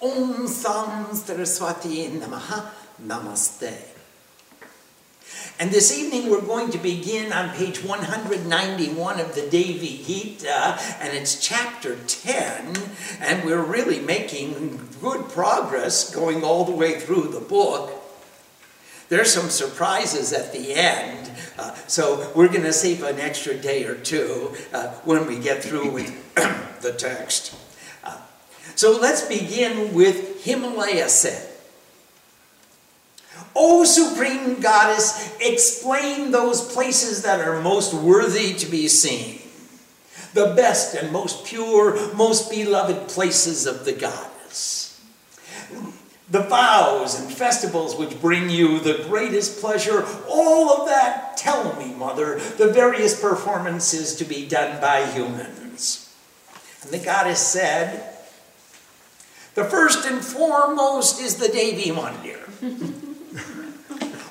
Om Saraswati Namaha Namaste. And this evening we're going to begin on page 191 of the Devi Gita, and it's chapter 10, and we're really making good progress going all the way through the book. There's some surprises at the end, uh, so we're going to save an extra day or two uh, when we get through with the text. So let's begin with Himalaya said. O Supreme Goddess, explain those places that are most worthy to be seen, the best and most pure, most beloved places of the Goddess. The vows and festivals which bring you the greatest pleasure, all of that, tell me, Mother, the various performances to be done by humans. And the Goddess said, the first and foremost is the Devi Mandir.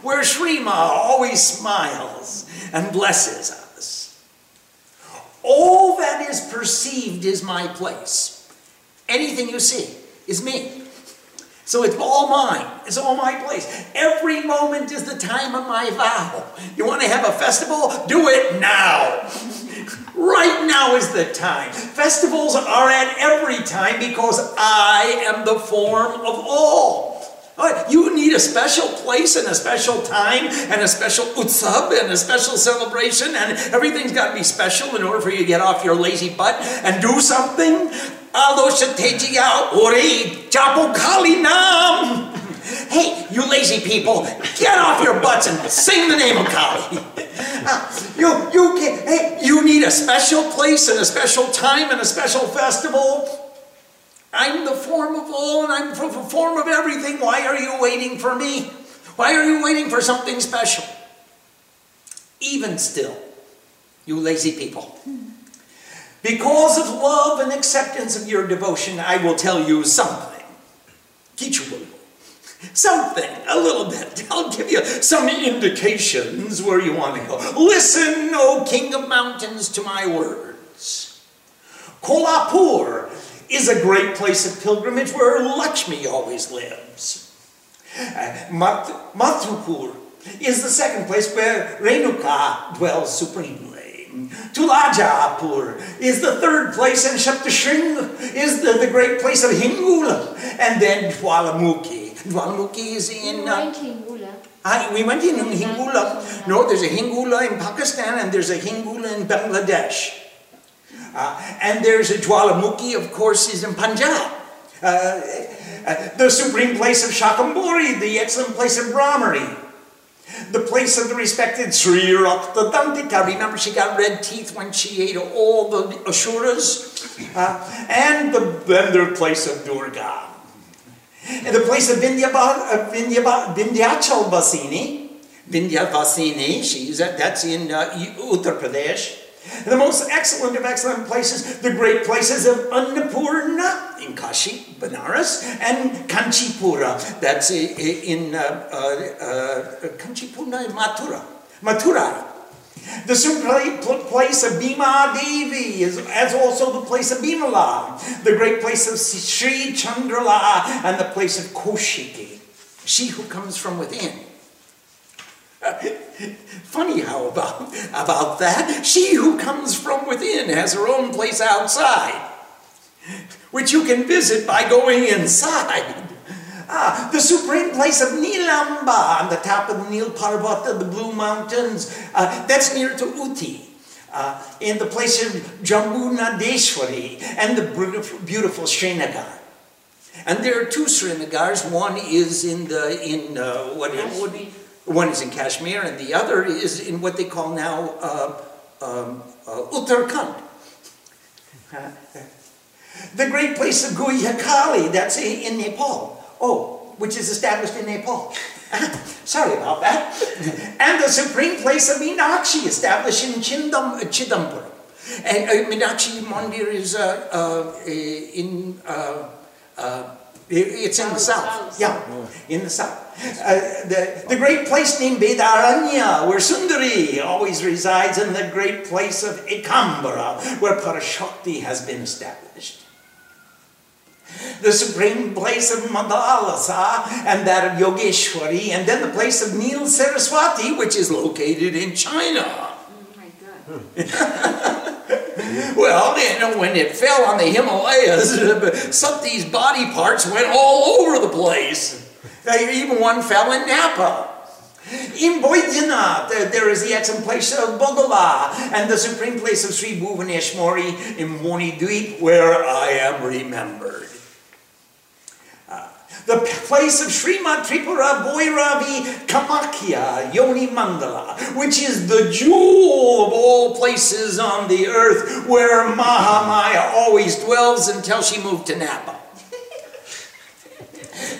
where Shrima always smiles and blesses us. All that is perceived is my place. Anything you see is me. So it's all mine. It's all my place. Every moment is the time of my vow. You want to have a festival? Do it now. Right now is the time. Festivals are at every time because I am the form of all. You need a special place and a special time and a special utsab and a special celebration and everything's got to be special in order for you to get off your lazy butt and do something. Hey, you lazy people, get off your butts and sing the name of Kali. Uh, you, you, can, hey, you need a special place and a special time and a special festival. I'm the form of all and I'm the form of everything. Why are you waiting for me? Why are you waiting for something special? Even still, you lazy people. Because of love and acceptance of your devotion, I will tell you something. Something, a little bit. I'll give you some indications where you want to go. Listen, O King of Mountains, to my words. Kolhapur is a great place of pilgrimage where Lakshmi always lives. Uh, Mat- Mathupur is the second place where Renuka dwells supremely. Tulajapur is the third place, and Shaptashring is the, the great place of Hingula. And then Jwalamukhi is in. Uh, I, we went in Hingula. No, there's a Hingula in Pakistan and there's a Hingula in Bangladesh. Uh, and there's a Jwalamukhi, of course, is in Punjab. Uh, uh, the supreme place of Shakamburi, the excellent place of Brahmari. The place of the respected Sri Raktadantika. Remember, she got red teeth when she ate all the Asuras. Uh, and the, then the place of Durga. And the place of Vindhya, uh, Vindhya, Vindhyachal Vasini. Vindhya Vasini, she's, that's in uh, Uttar Pradesh. The most excellent of excellent places, the great places of Annapurna in Kashi, Banaras, and Kanchipura, that's in uh, uh, uh, Kanchipura in Mathura, Mathura. The supreme place of Bhima Devi is as also the place of Bimala, the great place of Sri Chandrala, and the place of Kaushiki, she who comes from within. Funny how about, about that. She who comes from within has her own place outside, which you can visit by going inside. Ah, the supreme place of Nilamba on the top of the Nil Parvata, the Blue Mountains. Uh, that's near to Ooty. Uh, in the place of Jambu Nadeshwari and the beautiful, beautiful Srinagar. And there are two Srinagars. One is in the in uh, what, one is in Kashmir, and the other is in what they call now uh, um, uh, Uttarakhand. the great place of Guhyakali, that's in Nepal. Oh, which is established in Nepal. Sorry about that. and the supreme place of Meenakshi, established in Chindam, Chidampuram. And uh, Meenakshi Mandir is uh, uh, in, uh, uh, it's in the south. Yeah, in the south. Uh, the, the great place named Vedaranya, where Sundari always resides, and the great place of Ekambara, where Parashakti has been established. The supreme place of Mandalasa and that of Yogeshwari, and then the place of Nil Saraswati, which is located in China. Oh my God. Well, you know, when it fell on the Himalayas, these body parts went all over the place. Even one fell in Napa. In Boidinath, there- is the place of Bogala and the supreme place of Sri Bhuvaneshwari in Monidweep, where I am remembered. The place of Srimad Tripura Boiravi Kamakhya Yoni Mandala, which is the jewel of all places on the earth where Mahamaya always dwells until she moved to Napa.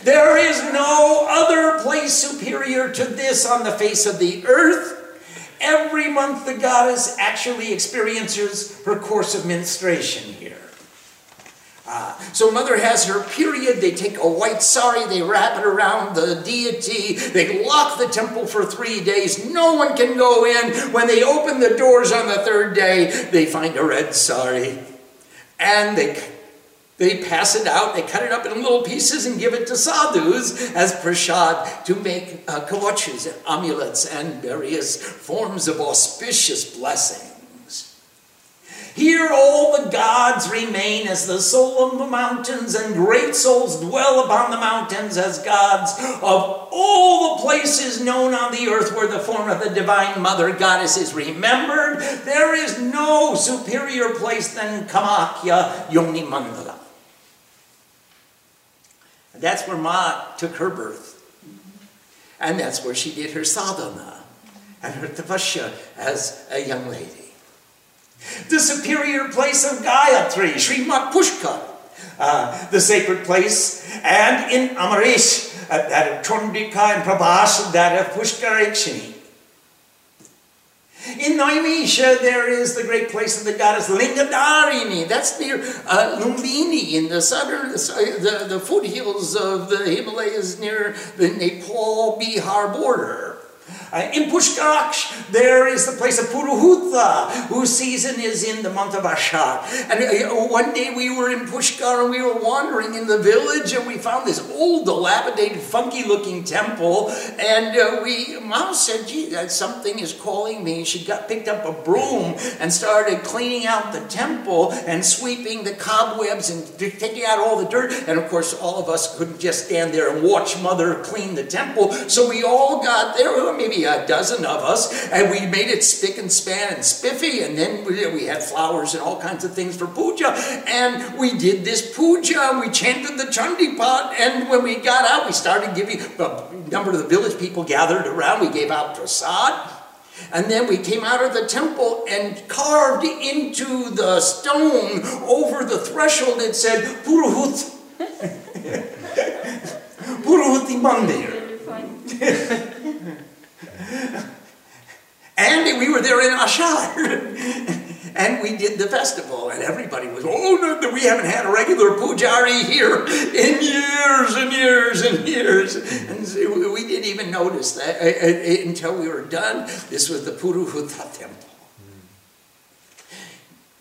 There is no other place superior to this on the face of the earth. Every month, the goddess actually experiences her course of menstruation here. Ah, so mother has her period, they take a white sari, they wrap it around the deity, they lock the temple for three days, no one can go in. When they open the doors on the third day, they find a red sari. And they they pass it out, they cut it up in little pieces and give it to sadhus as prasad to make uh, and amulets and various forms of auspicious blessings. Here all the gods remain as the soul of the mountains, and great souls dwell upon the mountains as gods of all the places known on the earth where the form of the divine mother goddess is remembered. There is no superior place than Kamakhya Yoni Mandala. That's where Ma took her birth. And that's where she did her sadhana and her tapasya as a young lady. The superior place of Gayatri, Srimad Pushkar, uh, the sacred place, and in Amarish, uh, that of Trondika and Prabhas, that of Pushkarikshini. In Naimisha, there is the great place of the goddess Lingadarini. That's near uh, Lumbini in the southern, the, the foothills of the Himalayas near the Nepal Bihar border. Uh, in Pushkaraksh, there is the place of Puruhuta, whose season is in the month of Ashar. And uh, one day we were in Pushkar and we were wandering in the village and we found this old, dilapidated, funky looking temple. And uh, we, Mom said, gee, that something is calling me. She got picked up a broom and started cleaning out the temple and sweeping the cobwebs and taking out all the dirt. And of course, all of us couldn't just stand there and watch Mother clean the temple. So we all got there, well, maybe a dozen of us, and we made it spick and span and spiffy. And then we, had flowers and all kinds of things for puja. And we did this puja. We chanted the Chandipat. And when we got out, we started giving, a number of the village people gathered around. We gave out prasad. And then we came out of the temple and carved into the stone over the threshold it said Puruhut. Puruhuti Mandir. And we were there in Ashar. And we did the festival, and everybody was, oh, no, we haven't had a regular pujari here in years and years and years. And we didn't even notice that uh, uh, until we were done. This was the Puruhuta temple.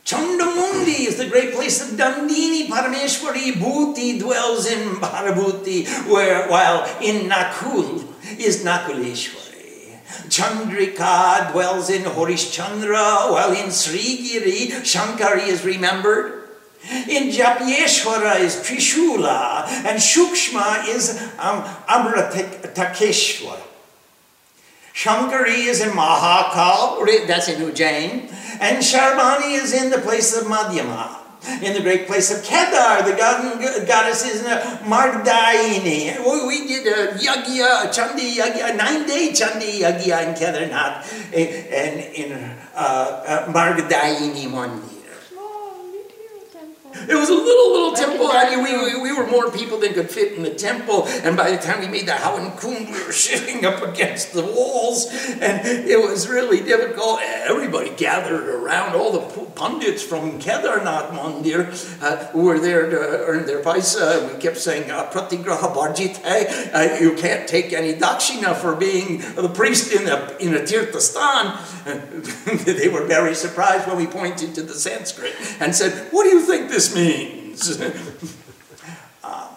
Chandamundi is the great place of Dandini. Parameshwari Bhuti dwells in Bharabhuti, where, while in Nakul is Nakuleshwari. Chandrika dwells in Horishchandra, while in Srigiri, Shankari is remembered. In Japyeshwara is Trishula, and Shukshma is um, Amratakeshwara. Shankari is in Mahakal, that's in Ujjain, and Sharbani is in the place of Madhyama. In the great place of Kedar, the god, goddess is uh, Mardaini. We, we did a yagya, a chandi yagya, a nine-day chandi yagya in Kedarnath, and in uh, uh, Mardaini little temple. It was a little, little temple. I mean, we, we, we were more people than could fit in the temple. And by the time we made the Havan Kund, we were sitting up against the walls. And it was really difficult. Everybody gathered around. All the pu- pundits from Kedarnath Mandir uh, who were there to earn their paisa. We kept saying, uh, Pratigraha Bharjit, uh, you can't take any dakshina for being the priest in a, in a Tirthastan. they were very surprised when we pointed to the Sanskrit and said, What do you think this means? Um,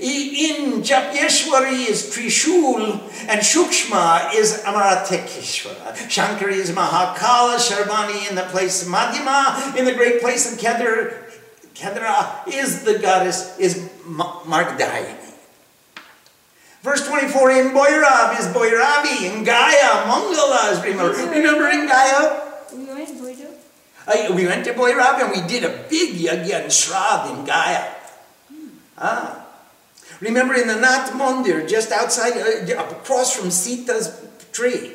in Japyeshwari is Trishul, and Shukshma is Amaratekeshwara. Shankari is Mahakala, Sharbani in the place of Madhyama, in the great place of Kedar, Kedara is the goddess, is Margdayini. Verse 24, in Boirav is Boiravi, in Gaya, Mangala is remember. Remember in Gaya? We went to Uh, we went to Boirav and we did a big yagya shraddh in Gaya. Ah. Remember in the Nath Mandir, just outside, uh, across from Sita's tree,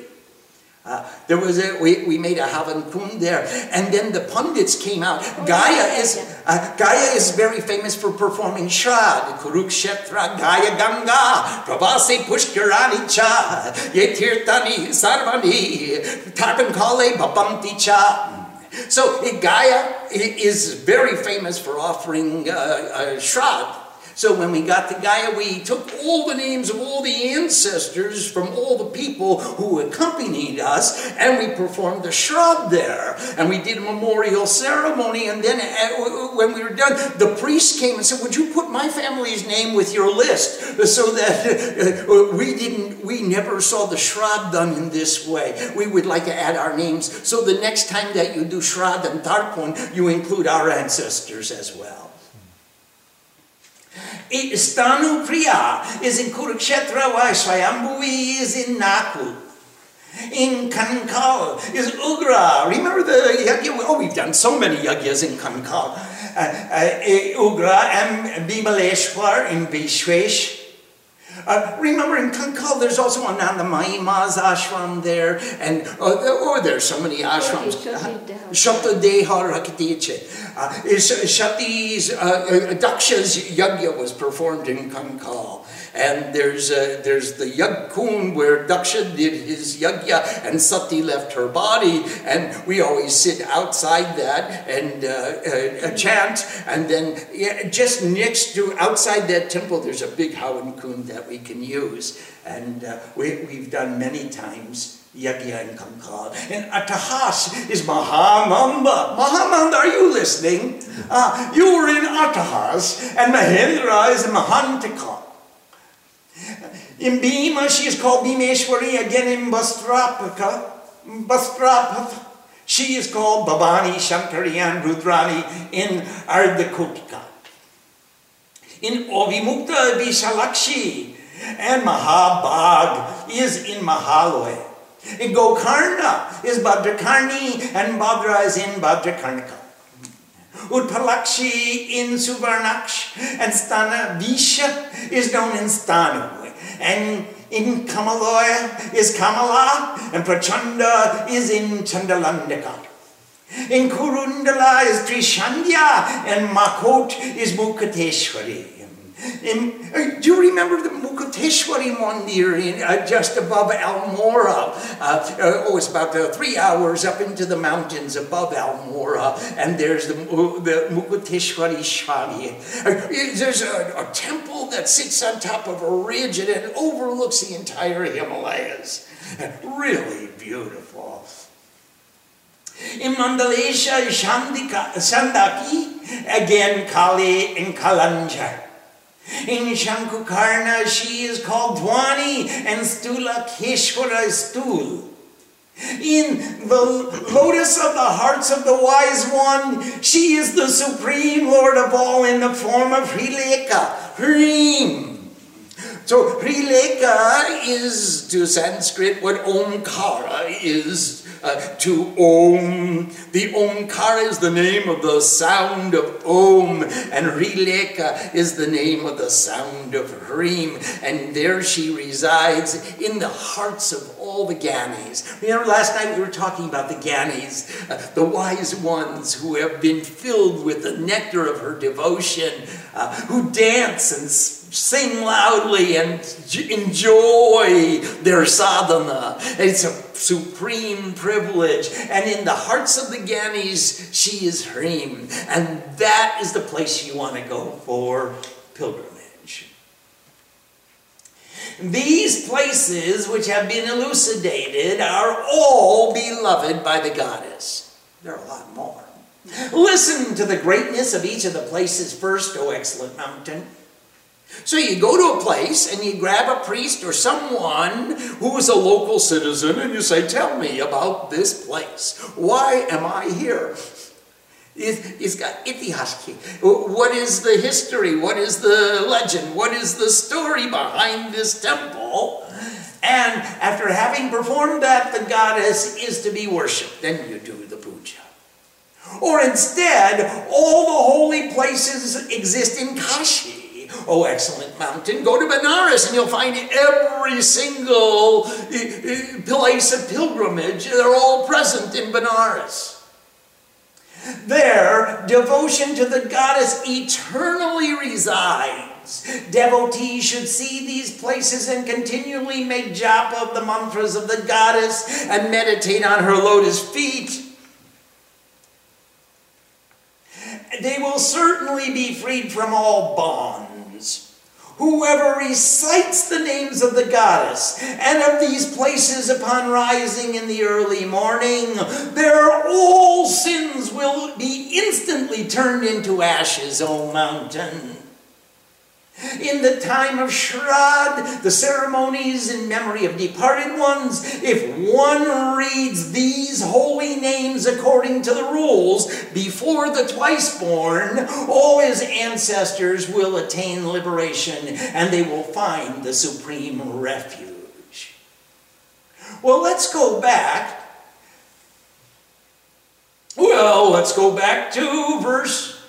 uh, there was a, we, we made a Havan Kund there. And then the pundits came out. Gaya is, uh, is very famous for performing Shraddh. Kurukshetra Gaya Ganga, Prabhase Pushkarani Cha, Yetirtani Sarvani, Tarpankale Babanti Cha. So Gaya is very famous for offering uh, uh, Shraddh. So when we got to Gaya, we took all the names of all the ancestors from all the people who accompanied us, and we performed the shraddh there. And we did a memorial ceremony, and then uh, when we were done, the priest came and said, "Would you put my family's name with your list?" So that uh, we didn't, we never saw the shraddh done in this way. We would like to add our names, so the next time that you do shraddh and tarpan, you include our ancestors as well. Stanu Priya is in Kurukshetra, while Swayambhuvi is in Nakul. In Kankhal is Ugra. Remember the yagya? Oh, we've done so many yagyas in Kankhal. Uh, uh, Ugra and Bimaleshwar in Vishwesh. Uh, remember in Kankhal, there's also Anandamayi Ma's ashram there, and uh, oh, there's so many ashrams. Shakta Deha Rakitiche. Uh, Shakti's, uh, uh, Daksha's yagya was performed in Kankhal. And there's, uh, there's the Yagkun where Daksha did his yagya and Sati left her body. And we always sit outside that and uh, uh, chant. And then yeah, just next to, outside that temple, there's a big Havan Kund that we can use. And uh, we, we've done many times. Yagya and Kankhal. And Atahas is Mahamanda. Mahamanda, are you listening? Uh, you were in Atahas, and Mahendra is Mahantika. In Bhima, she is called Bhimeshwari, again in Bastrapaka. Bastrapatha. She is called Bhavani, Shankari, and Rudrani in Ardhakutika. In Ovimukta, Vishalakshi, and Mahabag is in Mahaloy. In Gokarna is Bhadrakarni, and Bhadra is in Bhadrakarnika. Utpalakshi in Suvarnaksh, and Stana Visha is known in Stanu. And in Kamaloya is Kamala, and Prachanda is in Chandalandaka. In Kurundala is Trishandya, and Makot is Mukateshwari. Uh, do you remember the Mukuteshwari Mandir in, uh, just above Almora? Uh, uh oh, it's about uh, three hours up into the mountains above Almora, and there's the, the Mukuteshwari Shani. there's a, a, temple that sits on top of a ridge and it overlooks the entire Himalayas. Really beautiful. In Mandalesha, Shandika, Sandaki, again Kali and Kalanja. In Shankukarna, she is called Dwani, and Stula Keshwara is Stul. In the lotus of the hearts of the wise one, she is the supreme Lord of all in the form of Hrileka, Hrim. So Hrileka is to Sanskrit what Omkara is uh, to Om. The Omkara is the name of the sound of Om, and Rileka is the name of the sound of Hrim, and there she resides in the hearts of all the Gyanis. Remember last night we were talking about the Gyanis, uh, the wise ones who have been filled with the nectar of her devotion, uh, who dance and sing loudly and enjoy their sadhana. It's a supreme privilege. And in the hearts of the Gyanis, she is Hrim. And that is the place you want to go for pilgrimage. These places which have been elucidated are all beloved by the goddess. There are a lot more. Listen to the greatness of each of the places first, O excellent mountain. So you go to a place and you grab a priest or someone who is a local citizen and you say, Tell me about this place. Why am I here? It's got itihaski. What is the history? What is the legend? What is the story behind this temple? And after having performed that, the goddess is to be worshipped. Then you do the puja. Or instead, all the holy places exist in Kashi. Oh, excellent mountain. Go to Benares and you'll find every single eh, eh, place of pilgrimage. They're all present in Benares. There, devotion to the goddess eternally resides. Devotees should see these places and continually make japa of the mantras of the goddess and meditate on her lotus feet. They will certainly be freed from all bonds. Whoever recites the names of the goddess and of these places upon rising in the early morning, their all sins will be instantly turned into ashes, O mountain. In the time of Shraddh, the ceremonies in memory of departed ones, if one reads these holy names according to the rules before the twice born, all his ancestors will attain liberation and they will find the supreme refuge. Well, let's go back. Well, let's go back to verse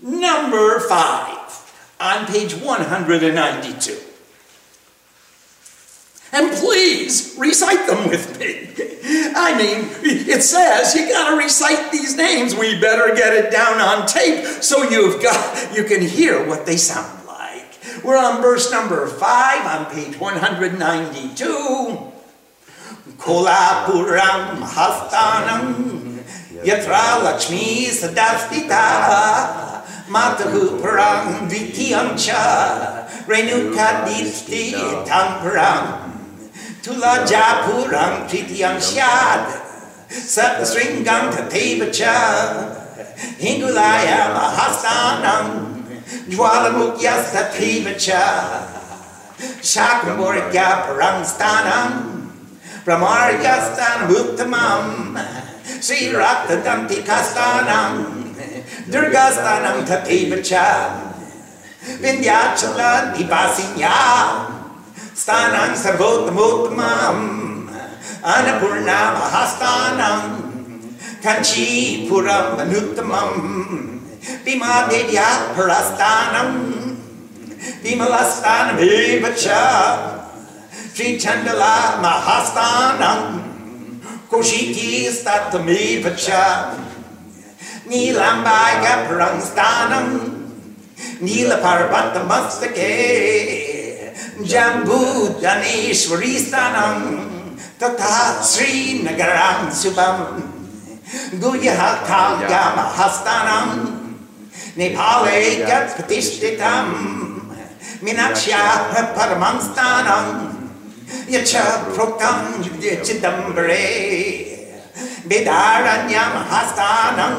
number 5 on page 192. And please recite them with me. I mean, it says you got to recite these names. We better get it down on tape so you've got you can hear what they sound like. We're on verse number 5 on page 192. Kolapuram hastanam yatra lakshmi sadastita Matahu parang ditiyam cha Renukaditi tamparang Tula japurang pritiyam syad Sapasringam tateva cha Hingulaya mahastanam Jwalamukya tateva cha Shakramurya parang stanam Brahmarya stanam uttamam Sri Raktadanti kastanam Durgastanam Tateva Vindhyachala Nivasinya Stanam Sarvotamottamam Annapurna Mahastanam. Kanchi Puram Manuttamam Bhima Devya Parastanam Bhimalastanam Sri Chandala Mahastanam Koshiki Statamevacha Nilambaya నీలాంబాయ పురంస్థానం నీలపర్వతమస్తకే జంబూజనేశ్వరీ స్థానం తథా శ్రీనగరం శుభం गुह्यकाव्यामहस्तानां निभावे यत् प्रतिष्ठितं मीनाक्ष्याः परमं स्थानं यच्छ प्रोक्तं चिदम्बरे वेदारण्यमहस्तानम्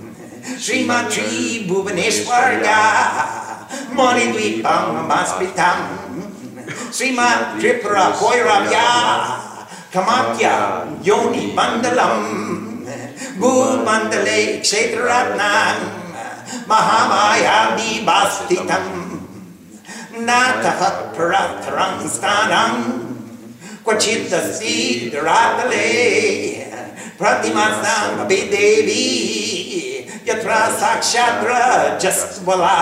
Srimati Bhuvaneshwarga Manidvipam Maspitam. Srimat Tripura Koiravya Kamakya Yoni Mandalam. Bhu Mandale Kshetratnam Mahamaya Dibastitam Natahat Yatra sakshatra jasvala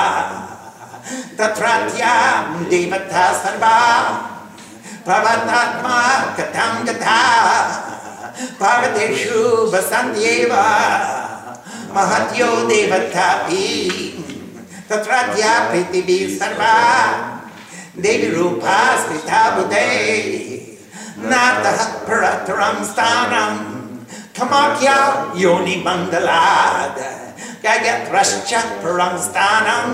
tatratyam devata sarva. Pavanatma katam gata. Parvateshu vasantyeva mahatyo devatapi tatratya pritibhi sarva. Devi Rupa Smita Bude Nata Parataram Stanam. Kamakya Yoni Mandalada Gagatrascha Param Stanam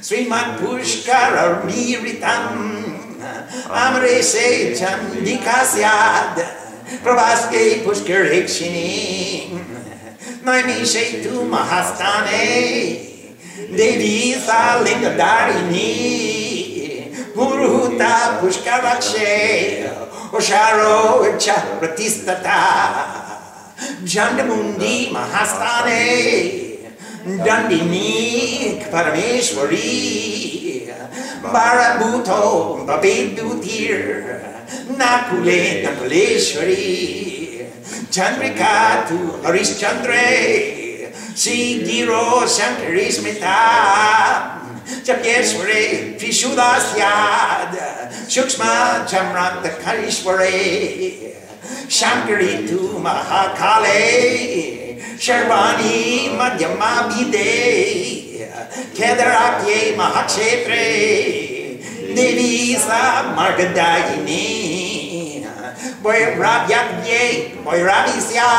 Srimad Pushkara Miritam. Amrese Chandikasyad Pravaske Pushkarikshini Naimi tu Mahastane Devi Salingadharini Puruhuta Pushkarakshe Osharo Cha Pratistata Jandamundi Mahastane Dandinik Parameshwari Barabuto Babidutir Nakule Nakuleshwari Chandrika Harishchandre Sigiro Shankarismita Jabyeshware Vishudasyad Shukshma Chamrantakarishware Shankari to Mahakale شروانی مدھیے کھیدرای مہشی سمداینی ویرای ویر سیا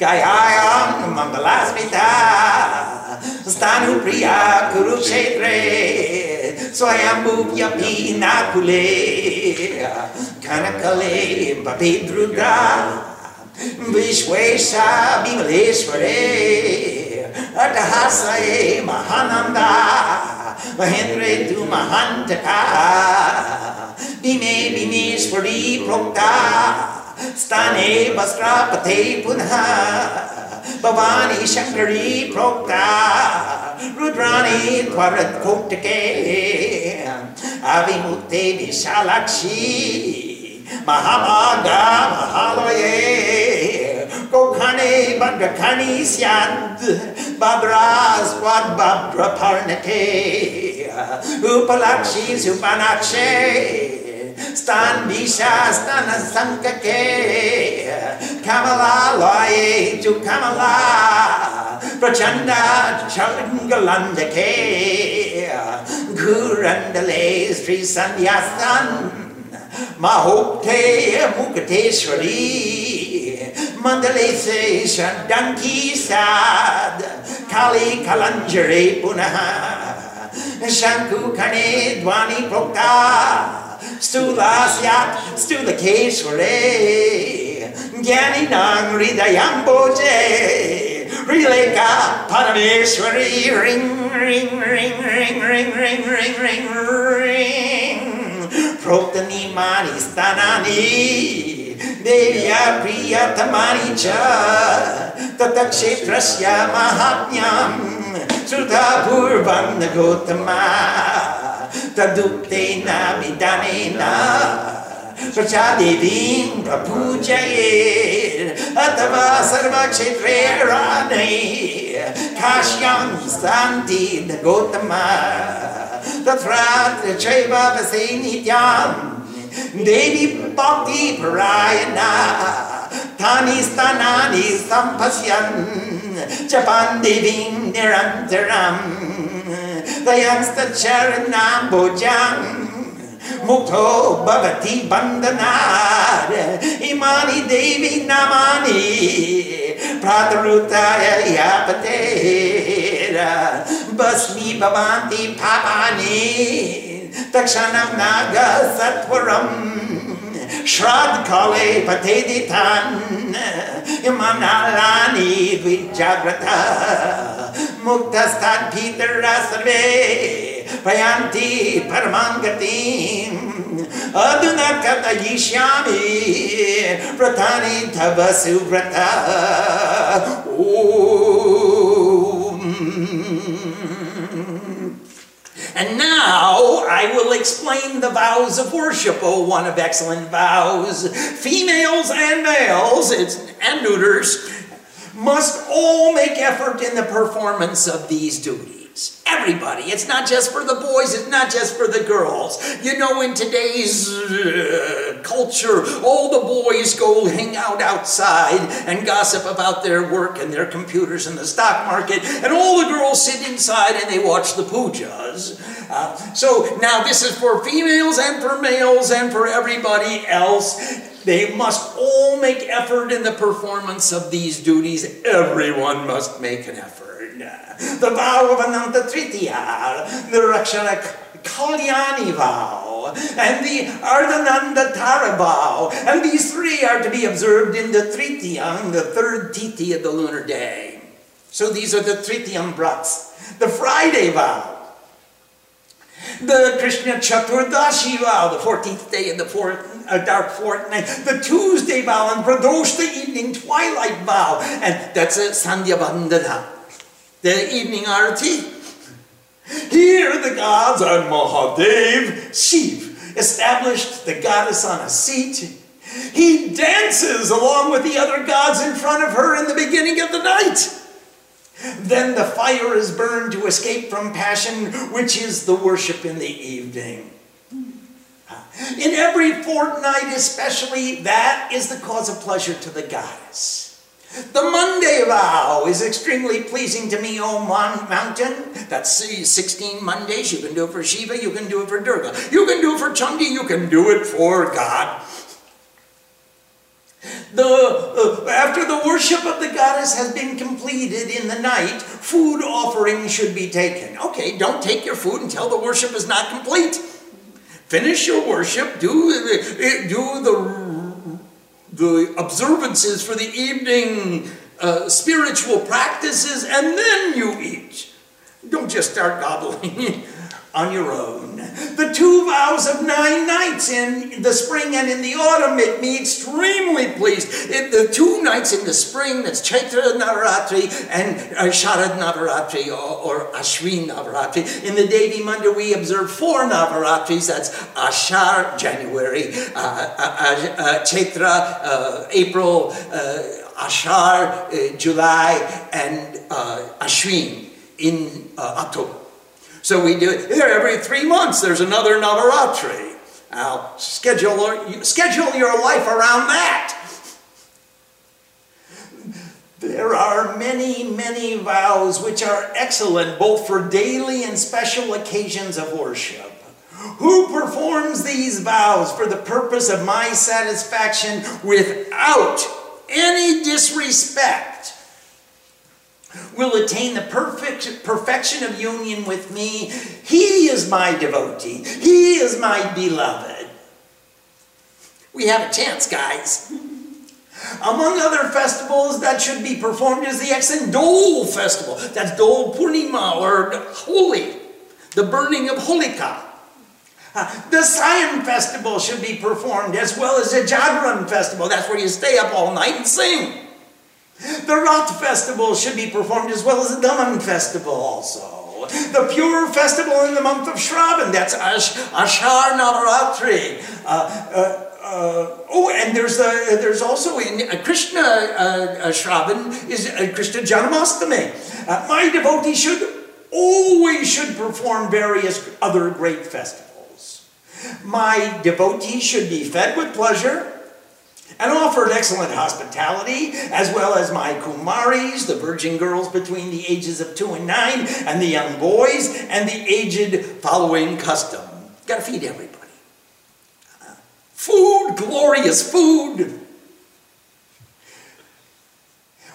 گیاں منگلاسمیتا کچھ نا کل کنکل اٹہش مہانند مہیندر جو مہانچٹا بھی پتہ پونا پوانی شکریہ ردرا کے بھیلاکشی Mahamanga Mahalaye Kokhane Bandrakhani Syand Badraswad Badraparnate Upalakshi Supanakshe Standisha Stana Sankake. Kamala Loye to Kamala. Prachanda Chalangalandake Gurandale Sri Sandhyasan Mahokte Mukateshwari Mandalese Shandanki Sad Kali Kalanjare Punaha Shanku Kane Dwani Prokta Stulasya Stulakeshware Gyani Nang Ridayamboje Rileka Parameshwari Ring Ring Ring Ring Ring Ring Ring Ring Ring પ્રોક્તની મારી સ્થાનાની દેવ્યા પ્રિય તમારી છ. તત ક્ષેત્રસ્ય મહાત્મ્યમ શ્રુધા પૂર્વંદ ગોતમા. તદુક્તેન વિધાનેન પ્રજાદેવીં પ્રપૂજયે અથવા સર્વક્ષેત્રે રાનૈ કાશ્યામ શાંતિ ગોતમા. the shape of a saint young. Devi Bhakti Prayana, tanis Stanani Sampasyan, Japan Devi Nirantaram, the youngster Charanam bojan Mukto Bhavati Bandanar, Imani Devi Namani, Pradruta Yapate basmi babanti papani takshanam naga satvaram shrad kale pateditan imanalani vijagrata muktastad bhitarasame payanti paramangatim aduna kata pratani tava suvrata. And now I will explain the vows of worship, O one of excellent vows. Females and males, and neuters, must all make effort in the performance of these duties. Everybody. It's not just for the boys, it's not just for the girls. You know, in today's uh, culture, all the boys go hang out outside and gossip about their work and their computers and the stock market, and all the girls sit inside and they watch the pujas. Uh, so now this is for females and for males and for everybody else. They must all make effort in the performance of these duties. Everyone must make an effort. The vow of Ananta Tritiya, the Rakshana Kalyani vow, and the Ardhananda Tara vow, and these three are to be observed in the Tritiyam, the third Titi of the lunar day. So these are the Tritiyam Brats. The Friday vow, the Krishna Chaturdashi vow, the 14th day of the fourth, uh, dark fortnight, the Tuesday vow, and Pradosh, the evening twilight vow, and that's a Sandhya Vandana, the er evening er arati. Here the gods are Mahadev, Shiv, established the goddess on a seat. He dances along with the other gods in front of her in the beginning of the night. Then the fire is burned to escape from passion, which is the worship in the evening. In every fortnight, especially, that is the cause of pleasure to the goddess. The Monday vow is extremely pleasing to me, O mountain. That's 16 Mondays. You can do it for Shiva, you can do it for Durga. You can do it for Chandi, you can do it for God. The, uh, after the worship of the goddess has been completed in the night, food offerings should be taken. Okay, don't take your food until the worship is not complete. Finish your worship, do do the, the observances for the evening uh, spiritual practices, and then you eat. Don't just start gobbling on your own. The two vows of nine nights in the spring and in the autumn make me extremely pleased. It, the two nights in the spring, that's Chaitra Navaratri and uh, Sharad Navaratri or, or Ashwin Navaratri. In the Devi Mandir, we observe four Navaratris. That's Ashar, January, uh, uh, uh, uh Chaitra, uh, April, Ashar, July, and Ashwin in October. So we do it every three months. There's another Navaratri. Now schedule schedule your life around that. There are many, many vows which are excellent both for daily and special occasions of worship. Who performs these vows for the purpose of my satisfaction without any disrespect will attain the perfect perfection of union with me. He is my devotee. He is my beloved. We have a chance, guys. Among other festivals that should be performed is the Exon Dole festival. That's Dole Purnima or Holi, the burning of Holika. Uh, the Sion festival should be performed as well as the Jagran festival. That's where you stay up all night and sing. The Rath festival should be performed as well as the Daman festival also. The pure festival in the month of Shravan, that's Ash, Ashar Navaratri. Uh, uh, uh, oh, and there's a, there's also in uh, Krishna uh, uh Shravan is uh, Krishna Janamastami. My devotee should always should perform various other great festivals. My devotee should be fed with pleasure and offered excellent hospitality, as well as my Kumaris, the virgin girls between the ages of two and nine, and the young boys, and the aged following custom. Got to feed everybody. Uh, food, glorious food.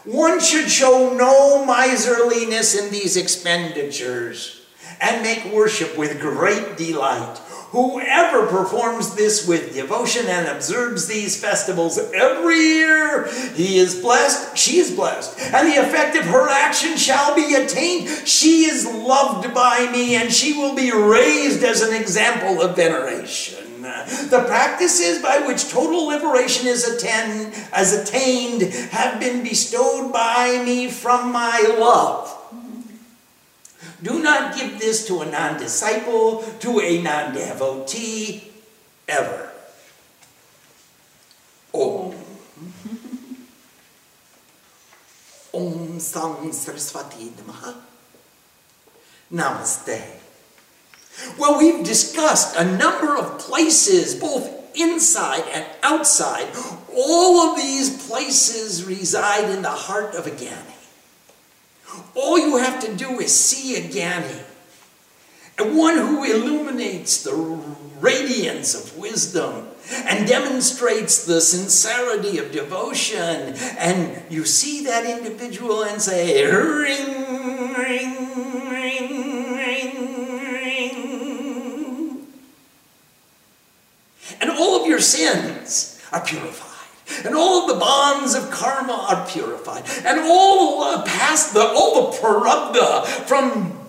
One should show no miserliness in these expenditures and make worship with great delight Whoever performs this with devotion and observes these festivals every year, he is blessed, she is blessed, and the effect of her action shall be attained. She is loved by me, and she will be raised as an example of veneration. The practices by which total liberation is attained have been bestowed by me from my love. Do not give this to a non disciple, to a non devotee, ever. Om. Om Sang Saraswati Namaha. Namaste. Well, we've discussed a number of places, both inside and outside. All of these places reside in the heart of a Gyani. All you have to do is see a Gyani, and one who illuminates the radiance of wisdom and demonstrates the sincerity of devotion. And you see that individual and say, ring, ring, ring, ring, ring. And all of your sins are purified. And all the bonds of karma are purified. And all the past, the, all the prarabdha from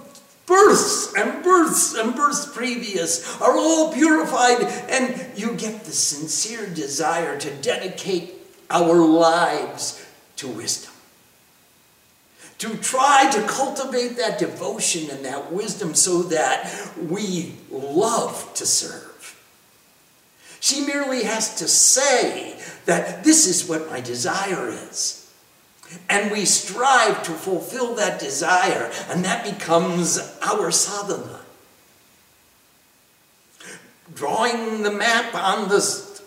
births and births and births previous are all purified, and you get the sincere desire to dedicate our lives to wisdom. To try to cultivate that devotion and that wisdom so that we love to serve. She merely has to say that this is what my desire is. And we strive to fulfill that desire, and that becomes our sadhana. Drawing the map on the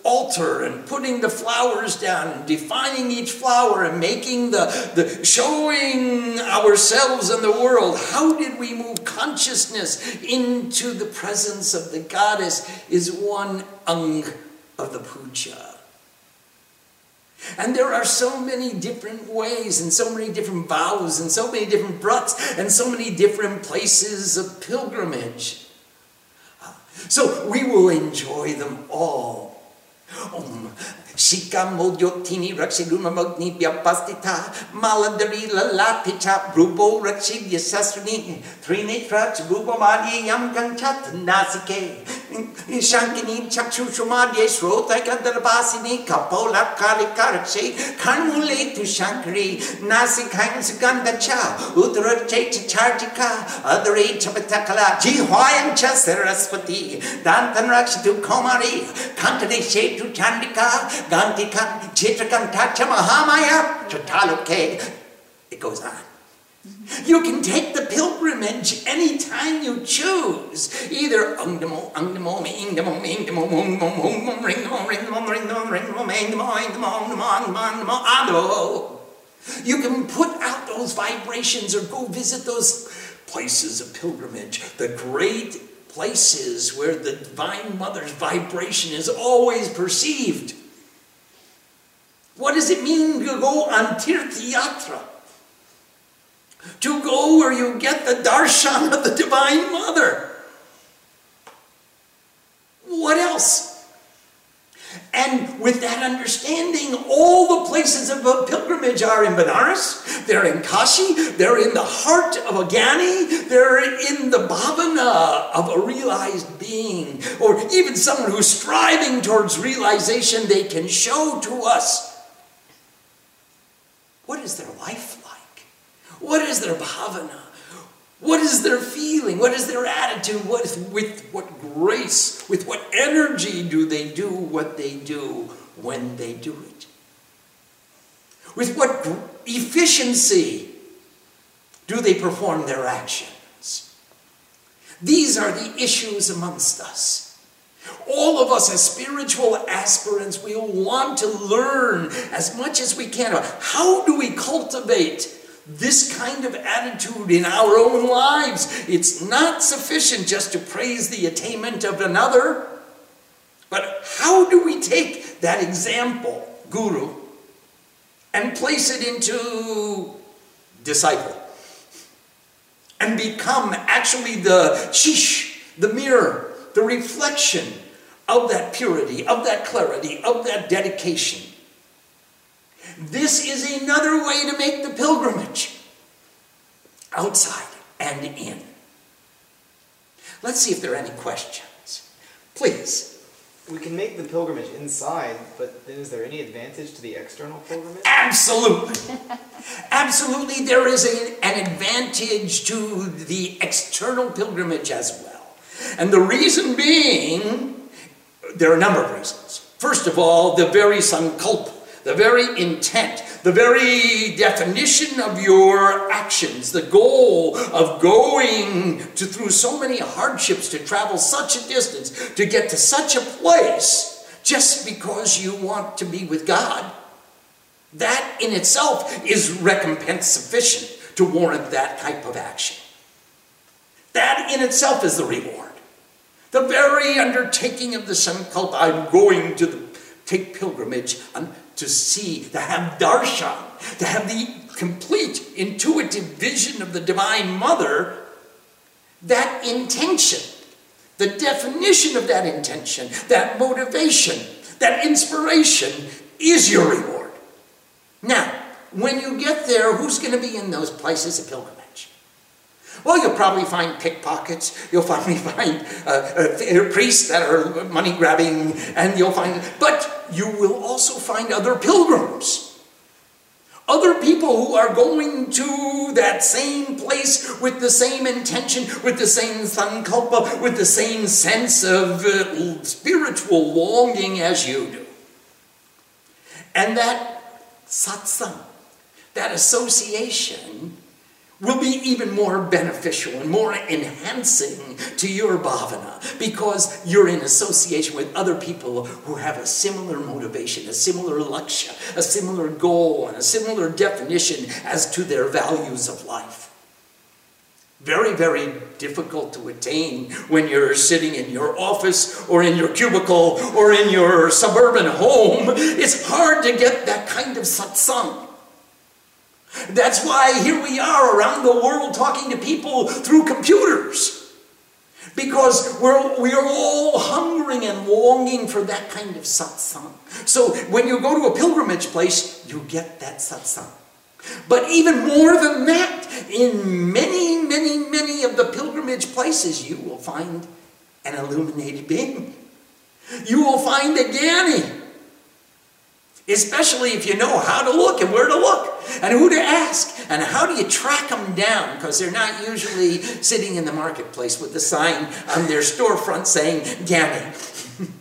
altar and putting the flowers down and defining each flower and making the, the showing ourselves in the world. How did we move consciousness into the presence of the goddess is one ang of the puja. And there are so many different ways, and so many different vows, and so many different brats, and so many different places of pilgrimage. So we will enjoy them all. Shika mojo tini magni vyapastita maladari lalati cha brubo rakshi vyasasuni trini trach yam ganchat nasike shankini chakshu shumadhi shrotai kandarabhasini kapola kari karakshi kanmule tu shankari nasikhaim suganda cha utra chay chacharjika adare chapatakala jihwayam cha saraswati dantan rakshitu komari kankade shetu chandika Gantikan, Chitrakan, Tacha, Mahamaya, Chataluke. It goes on. You can take the pilgrimage anytime you choose. Either ungdamo, ungdamo, ingdamo, ingdamo, ungdamo, ungdamo, ringdamo, ringdamo, ringdamo, ringdamo, ingdamo, ingdamo, ungdamo, ungdamo, ungdamo, You can put out those vibrations or go visit those places of pilgrimage, the great places where the Divine Mother's vibration is always perceived. What does it mean to go on Tirtha To go where you get the darshan of the Divine Mother. What else? And with that understanding, all the places of pilgrimage are in Benares, they're in Kashi, they're in the heart of a Gyani, they're in the bhavana of a realized being, or even someone who's striving towards realization, they can show to us what is their life like? What is their bhavana? What is their feeling? What is their attitude? What, with what grace, with what energy do they do what they do when they do it? With what efficiency do they perform their actions? These are the issues amongst us. All of us as spiritual aspirants, we want to learn as much as we can how do we cultivate this kind of attitude in our own lives. It's not sufficient just to praise the attainment of another, but how do we take that example, guru, and place it into disciple? And become actually the shish, the mirror, the reflection of that purity, of that clarity, of that dedication. This is another way to make the pilgrimage outside and in. Let's see if there are any questions. Please. We can make the pilgrimage inside, but then is there any advantage to the external pilgrimage? Absolutely. Absolutely, there is a, an advantage to the external pilgrimage as well. And the reason being, there are a number of reasons. First of all, the very sankalpa, the very intent, The very definition of your actions, the goal of going to, through so many hardships to travel such a distance, to get to such a place, just because you want to be with God, that in itself is recompense sufficient to warrant that type of action. That in itself is the reward. The very undertaking of the Sankalpa, I'm going to the, take pilgrimage um, to see, to have darshan, to have the complete intuitive vision of the Divine Mother, that intention, the definition of that intention, that motivation, that inspiration is your reward. Now, when you get there, who's going to be in those places of pilgrimage? Well, you'll probably find pickpockets. You'll probably find uh, uh, priests that are money grabbing, and you'll find, but you will also find other pilgrims. Other people who are going to that same place with the same intention, with the same sankalpa, with the same sense of uh, spiritual longing as you do. And that satsang, that association, will be even more beneficial and more enhancing to your bhavana because you're in association with other people who have a similar motivation, a similar laksha, a similar goal, and a similar definition as to their values of life. Very, very difficult to attain when you're sitting in your office or in your cubicle or in your suburban home. It's hard to get that kind of satsang. That's why here we are around the world talking to people through computers. Because we're, we are all hungering and longing for that kind of satsang. So when you go to a pilgrimage place, you get that satsang. But even more than that, in many, many, many of the pilgrimage places, you will find an illuminated being. You will find a Gyani. Especially if you know how to look and where to look and who to ask and how do you track them down because they're not usually sitting in the marketplace with the sign on their storefront saying Gyani.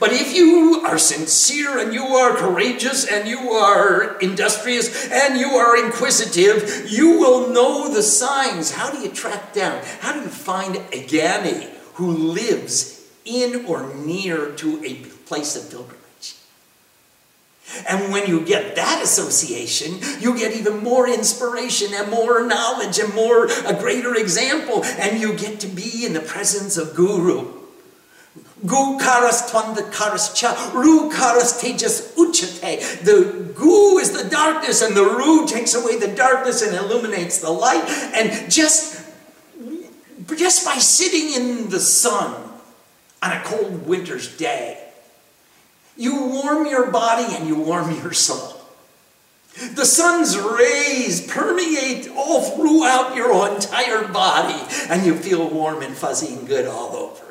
But if you are sincere and you are courageous and you are industrious and you are inquisitive, you will know the signs. How do you track down? How do you find a Gyani who lives in or near to a place of pilgrimage? And when you get that association, you get even more inspiration and more knowledge and more a greater example, and you get to be in the presence of Guru. Gu karas karas cha, ru karas tejas uchate. The gu is the darkness, and the ru takes away the darkness and illuminates the light. And just, just by sitting in the sun on a cold winter's day, you warm your body and you warm your soul. The sun's rays permeate all throughout your entire body, and you feel warm and fuzzy and good all over.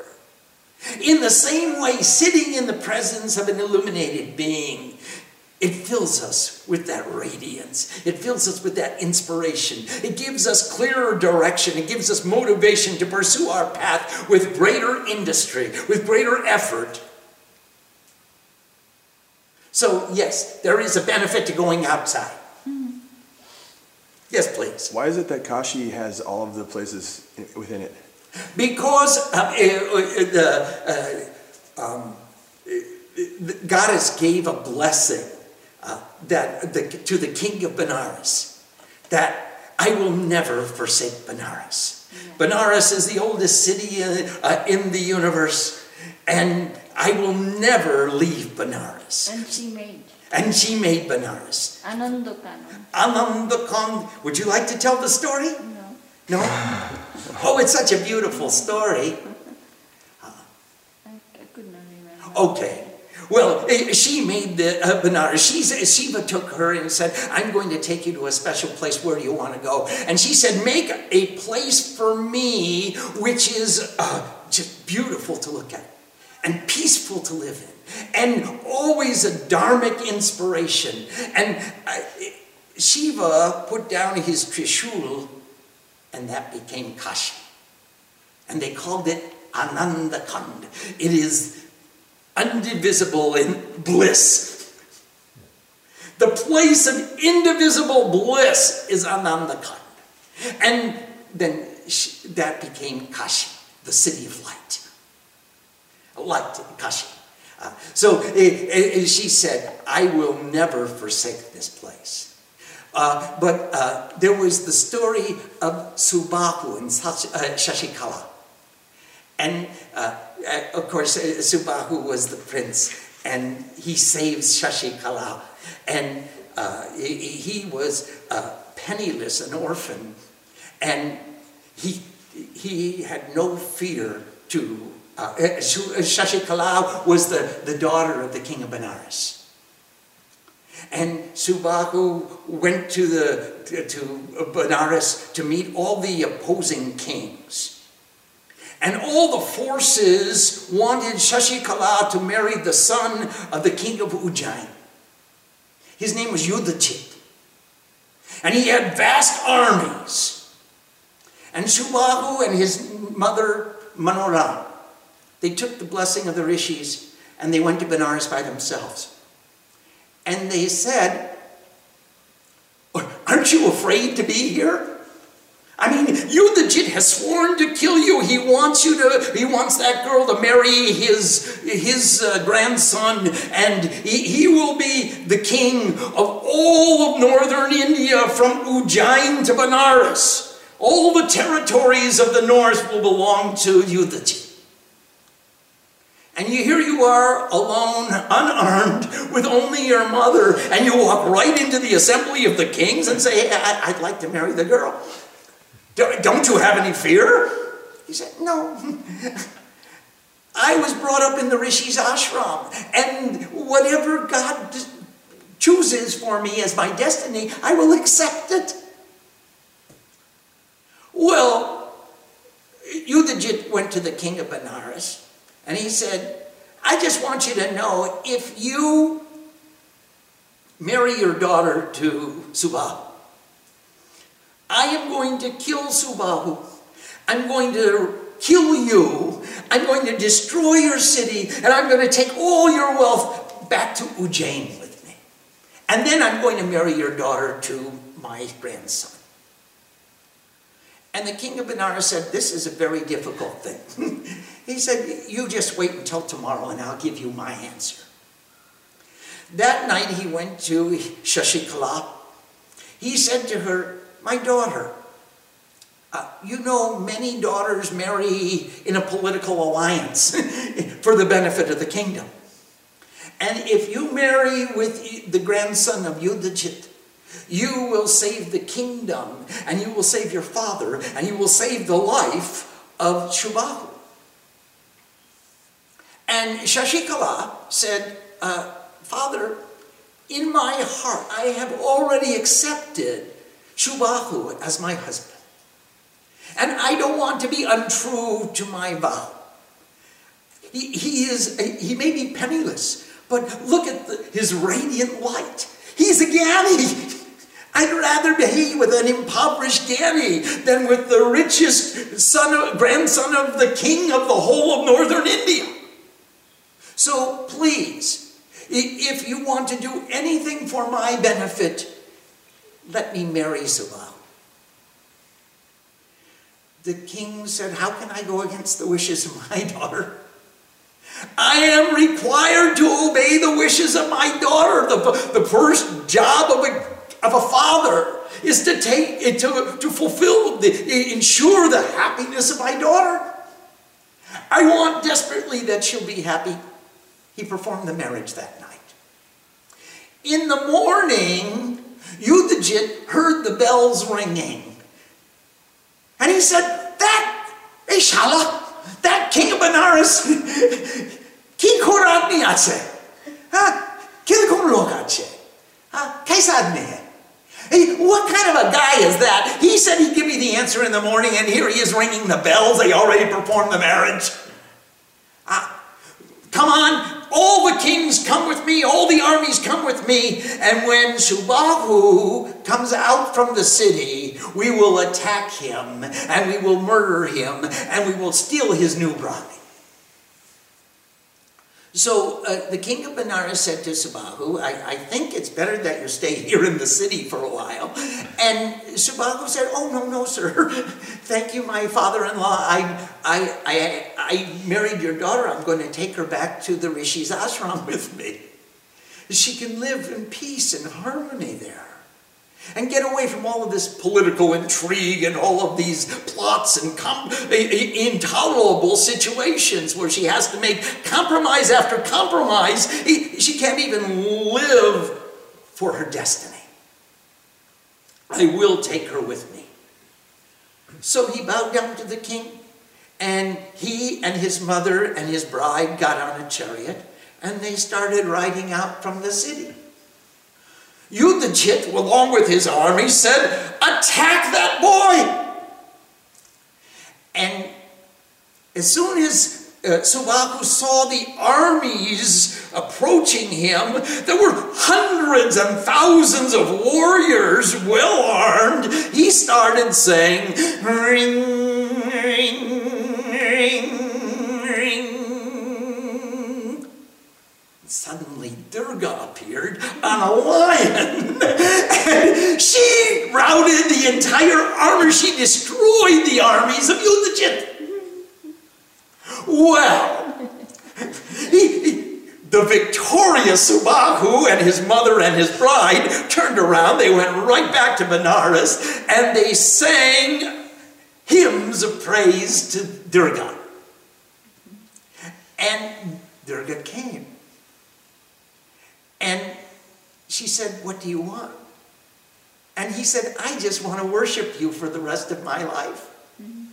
In the same way, sitting in the presence of an illuminated being, it fills us with that radiance. It fills us with that inspiration. It gives us clearer direction. It gives us motivation to pursue our path with greater industry, with greater effort. So, yes, there is a benefit to going outside. Mm-hmm. Yes, please. Why is it that Kashi has all of the places within it? Because uh, uh, uh the uh, um, the goddess gave a blessing uh, that the, to the king of Benares that I will never forsake Benares. Yeah. Benares is the oldest city uh, in the universe, and I will never leave Benares. And she made. And she made Benares. Anandakan. Anandakan. Would you like to tell the story? No. No? Oh, it's such a beautiful story. I, I couldn't remember. Okay. Well, eh, she made the uh, Benares. She's, Shiva took her and said, I'm going to take you to a special place. Where do you want to go? And she said, Make a place for me which is uh, just beautiful to look at and peaceful to live in, and always a dharmic inspiration. And uh, Shiva put down his trishul, and that became Kashi. And they called it Anandakand. It is undivisible in bliss. The place of indivisible bliss is Ananda Kand. And then that became Kashi, the city of light. Light, Kashi. Uh, so uh, uh, she said, I will never forsake this place. Uh, but uh, there was the story of Subahu and uh, Shashikala. And uh, of course, uh, Subahu was the prince, and he saves Shashikala. And he, was penniless, an orphan, and he, he had no fear to. Uh, uh, uh, Shashikala was the, the daughter of the king of Benares. And Subahu went to, the, to, Benares to meet all the opposing kings. And all the forces wanted Shashikala to marry the son of the king of Ujjain. His name was Yudhajit. And he had vast armies. And Subahu and his mother Manoram, they took the blessing of the rishis and they went to Benares by themselves. And they said, Aren't you afraid to be here? I mean, Yudhajit has sworn to kill you. He wants you to, he wants that girl to marry his, his uh, grandson, and he, he will be the king of all of northern India from Ujjain to Benares. All the territories of the north will belong to Yudhajit. And here you are alone, unarmed, with only your mother, and you walk right into the assembly of the kings and say, hey, I, would like to marry the girl. Don't you have any fear? He said, No. I was brought up in the Rishi's ashram, and whatever God chooses for me as my destiny, I will accept it. Well, Yudhajit went to the king of Benares, and he said, I just want you to know if you marry your daughter to Subahu, I am going to kill Subahu. I'm going to kill you. I'm going to destroy your city, and I'm going to take all your wealth back to Ujjain with me. And then I'm going to marry your daughter to my grandson. And the king of Benares said, This is a very difficult thing. he said, You just wait until tomorrow, and I'll give you my answer. That night he went to Shashikala. He said to her, my daughter. Uh, you know, many daughters marry in a political alliance for the benefit of the kingdom. And if you marry with the grandson of Yudhajit, you will save the kingdom, and you will save your father, and you will save the life of Shubahu. And Shashikala said, uh, Father, in my heart, I have already accepted Shubahu as my husband. And I don't want to be untrue to my vow. He, he is, he may be penniless, but look at the, his radiant light. He's a Gyani. I'd rather be with an impoverished Gyani than with the richest son of, grandson of the king of the whole of northern India. So please, if you want to do anything for my benefit, let me marry Zillah. The king said, How can I go against the wishes of my daughter? I am required to obey the wishes of my daughter. The, the first job of a, of a father is to take to, to fulfill the ensure the happiness of my daughter. I want desperately that she'll be happy. He performed the marriage that night. In the morning, Yudhajit heard the bells ringing. And he said, That Ishala, that king of Benares, ki koragni ache. Kil kum log ache. Kaisa admi hai? Hey, what kind of a guy is that? He said he'd give me the answer in the morning, and here he is ringing the bells. They already performed the marriage. Ah, come on, all the kings come with me, all the armies come with me. And when Subahu comes out from the city, we will attack him, and we will murder him, and we will steal his new bride. So uh, the king of Benares said to Subahu, I, I think it's better that you stay here in the city for a while. And Subahu said, Oh, no, no, sir. Thank you, my father in law. I, I, I, I married your daughter. I'm going to take her back to the Rishi's ashram with me. She can live in peace and harmony there and get away from all of this political intrigue and all of these plots and com- intolerable situations where she has to make compromise after compromise. She can't even live for her destiny. I will take her with me. So he bowed down to the king, and he and his mother and his bride got on a chariot, and they started riding out from the city. Yudhajit, along with his army, said, Attack that boy! And as soon as uh, Subahu saw the armies approaching him, there were hundreds and thousands of warriors well armed. He started saying, Ring, ring, ring, ring. Suddenly, Durga appeared on a lion. and she routed the entire army. She destroyed the armies of Yudhajit. Well, he, he, the victorious Subahu and his mother and his bride turned around. They went right back to Benares and they sang hymns of praise to Durga. And Durga came. And she said, What do you want? And he said, I just want to worship you for the rest of my life. Mm-hmm.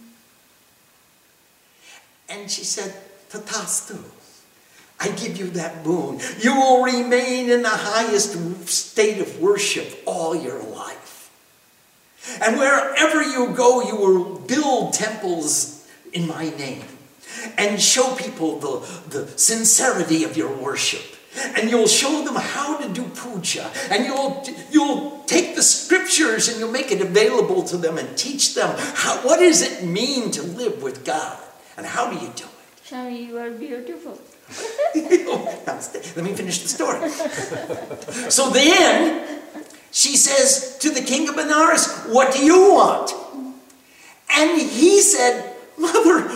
And she said, Tatastu. I give you that boon. You will remain in the highest state of worship all your life. And wherever you go, you will build temples in my name and show people the, the sincerity of your worship and you'll show them how to do puja. And you'll you'll take the scriptures and you'll make it available to them and teach them how, what does it mean to live with god? And how do you do it? Shami, you are beautiful. Let me finish the story. So then she says to the king of benares what do you want? And he said mother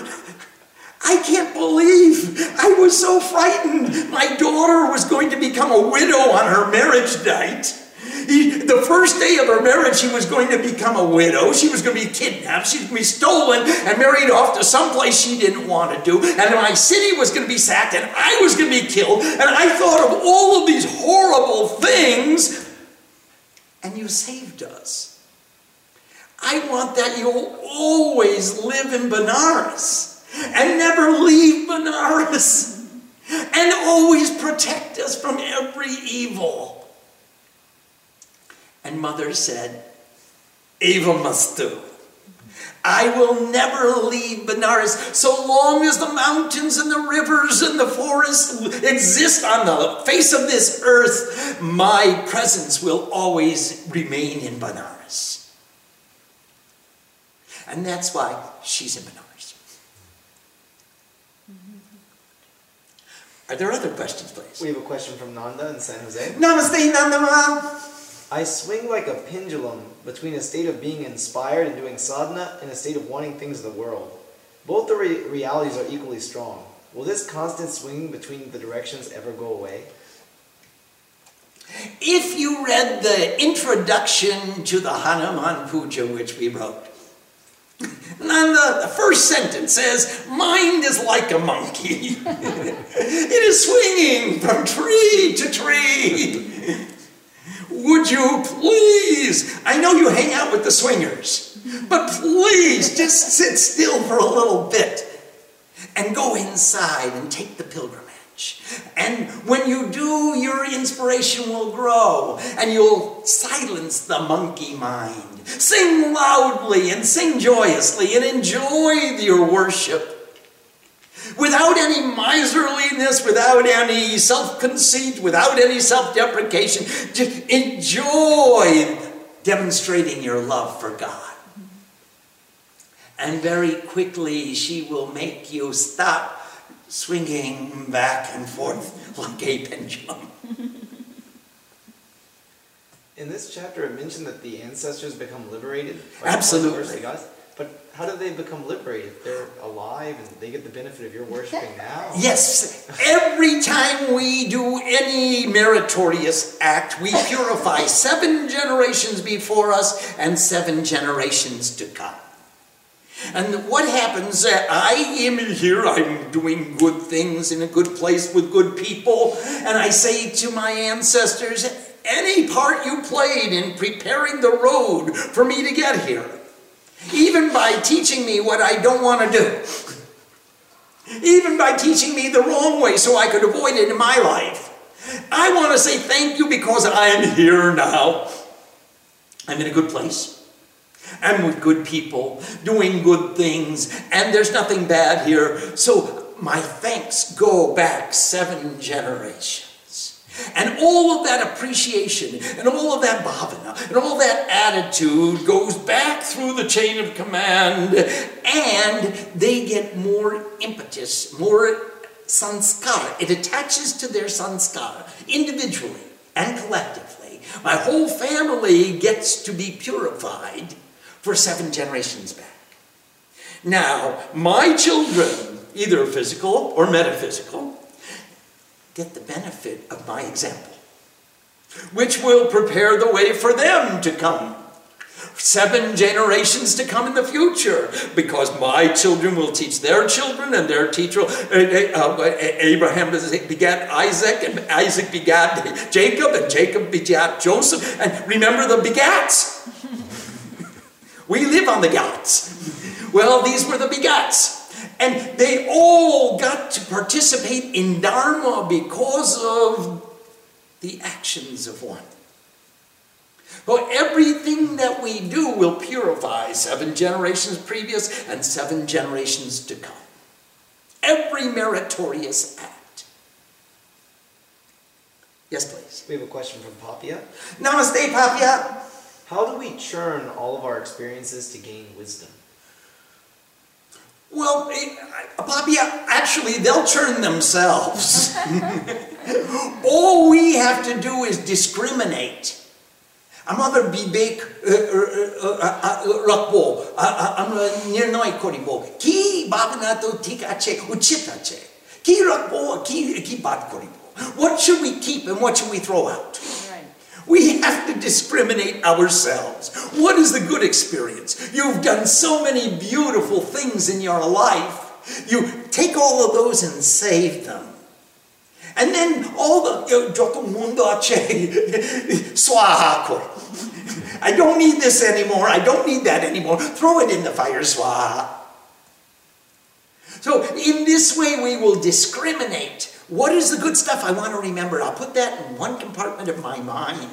I can't believe I was so frightened. My daughter was going to become a widow on her marriage night. the first day of her marriage, she was going to become a widow. She was going to be kidnapped. She was going to be stolen and married off to someplace she didn't want to do. And my city was going to be sacked and I was going to be killed. And I thought of all of these horrible things. And you saved us. I want that you'll always live in Benares and never leave Benares and always protect us from every evil. And mother said, Evamastu. I will never leave Benares so long as the mountains and the rivers and the forests exist on the face of this earth. My presence will always remain in Benares. And that's why she's in Benares. Are there other questions, please? We have a question from Nanda in San Jose. Namaste, Nanda. I swing like a pendulum between a state of being inspired and doing sadhana and a state of wanting things of the world. Both the re- realities are equally strong. Will this constant swinging between the directions ever go away? If you read the introduction to the Hanuman Puja, which we wrote, and the, the first sentence says, Mind is like a monkey. it is swinging from tree to tree. Would you please? I know you hang out with the swingers, but please just sit still for a little bit and go inside and take the pilgrimage. And when you do, your inspiration will grow and you'll silence the monkey mind Sing loudly and sing joyously and enjoy your worship. Without any miserliness, without any self conceit, without any self deprecation, just enjoy demonstrating your love for God. And very quickly, she will make you stop swinging back and forth like a pendulum. In this chapter, it mentioned that the ancestors become liberated. Absolutely. Verse, guys. But how do they become liberated? They're alive and they get the benefit of your worshiping now. Yes, every time we do any meritorious act, we purify seven generations before us and seven generations to come. And what happens? Uh, I am here, I'm doing good things in a good place with good people, and I say to my ancestors, any part you played in preparing the road for me to get here, even by teaching me what I don't want to do, even by teaching me the wrong way so I could avoid it in my life. I want to say thank you because I am here now. I'm in a good place. I'm with good people, doing good things, and there's nothing bad here. So my thanks go back seven generations. And all of that appreciation and all of that bhavana and all that attitude goes back through the chain of command and they get more impetus, more sanskara. It attaches to their sanskara individually and collectively. My whole family gets to be purified for seven generations back. Now, my children, either physical or metaphysical, get the benefit of my example, which will prepare the way for them to come. Seven generations to come in the future, because my children will teach their children, and their teacher, uh, uh, Abraham begat Isaac, and Isaac begat Jacob, and Jacob begat Joseph. And remember the begats. We live on the gods. Well, these were the begats. And they all got to participate in Dharma because of the actions of one. But everything that we do will purify seven generations previous and seven generations to come. Every meritorious act. Yes, please. We have a question from Papia. Namaste, Papia. How do we churn all of our experiences to gain wisdom? Well, eh, Papia, actually, they'll churn themselves. all we have to do is discriminate. Amother bibek rakbo, amra nirnoi koribo, ki babanato tikache uchitache, ki rakbo, ki ki bat koribo. What should we keep and what should we throw out? We have to discriminate ourselves. What is the good experience? You've done so many beautiful things in your life. You take all of those and save them. And then all the Joko mundo swaha I don't need this anymore. I don't need that anymore. Throw it in the fire, swaha. So in this way we will discriminate. What is the good stuff I want to remember? I'll put that in one compartment of my mind.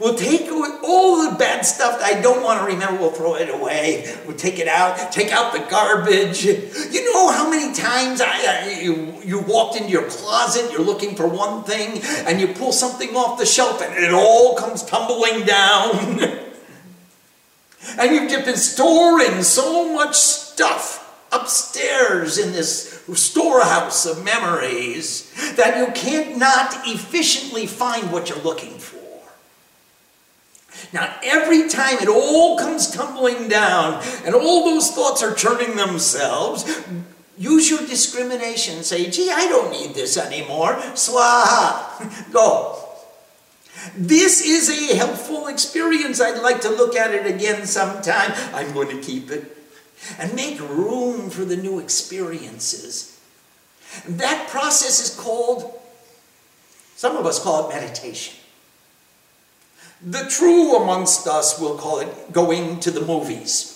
We'll take all the bad stuff that I don't want to remember, we'll throw it away. We'll take it out, take out the garbage. You know how many times I, I, you, you walked into your closet, you're looking for one thing, and you pull something off the shelf and it all comes tumbling down. and you've just been storing so much stuff upstairs in this storehouse of memories that you can't not efficiently find what you're looking for. Now, every time it all comes tumbling down and all those thoughts are churning themselves, use your discrimination. Say, gee, I don't need this anymore. Swaha. Go. This is a helpful experience. I'd like to look at it again sometime. I'm going to keep it. And make room for the new experiences. That process is called, some of us call it meditation. The true amongst us will call it going to the movies.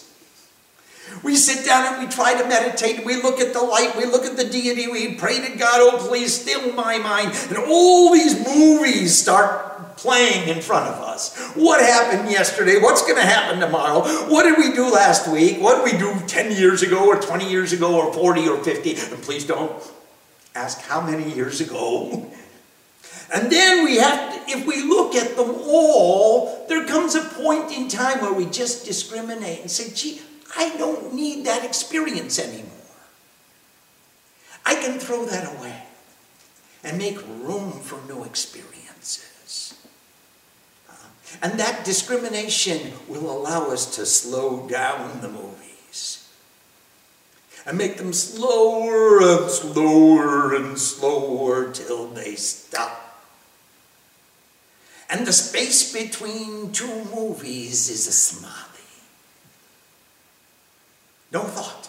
We sit down and we try to meditate. We look at the light. We look at the deity. We pray to God, oh, please still my mind. And all these movies start playing in front of us. What happened yesterday? What's going to happen tomorrow? What did we do last week? What did we do 10 years ago or 20 years ago or 40 or 50? And please don't ask how many years ago. And then we have, to, if we look at them all, there comes a point in time where we just discriminate and say, gee, I don't need that experience anymore. I can throw that away and make room for new experiences. And that discrimination will allow us to slow down the movies and make them slower and slower and slower till they stop. And the space between two movies is a smile. No thought.